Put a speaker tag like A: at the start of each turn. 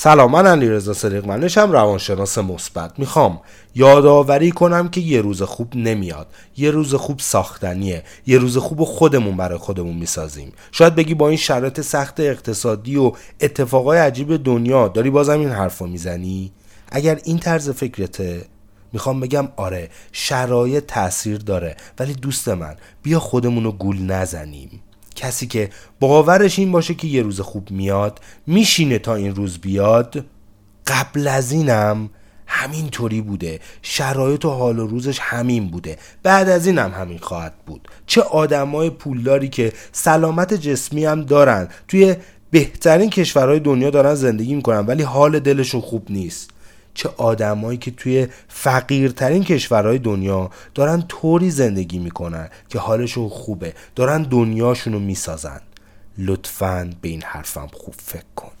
A: سلام من علیرضا صدیق منشم روانشناس مثبت. می‌خوام یادآوری کنم که یه روز خوب نمیاد. یه روز خوب ساختنیه. یه روز خوب خودمون برای خودمون می‌سازیم. شاید بگی با این شرایط سخت اقتصادی و اتفاقای عجیب دنیا داری بازم این حرفو می‌زنی؟ اگر این طرز فکرته می‌خوام بگم آره شرایط تاثیر داره ولی دوست من بیا خودمون رو گول نزنیم. کسی که باورش این باشه که یه روز خوب میاد میشینه تا این روز بیاد قبل از اینم همین طوری بوده. شرایط و حال و روزش همین بوده. بعد از اینم همین خواهد بود. چه آدمای پولداری که سلامت جسمی هم دارن. توی بهترین کشورهای دنیا دارن زندگی می‌کنن ولی حال دلشون خوب نیست. چه آدمایی که توی فقیرترین کشورهای دنیا دارن طوری زندگی می‌کنن که حالشون خوبه دارن دنیاشون رو می‌سازن. لطفا به این حرفم خوب فکر کن.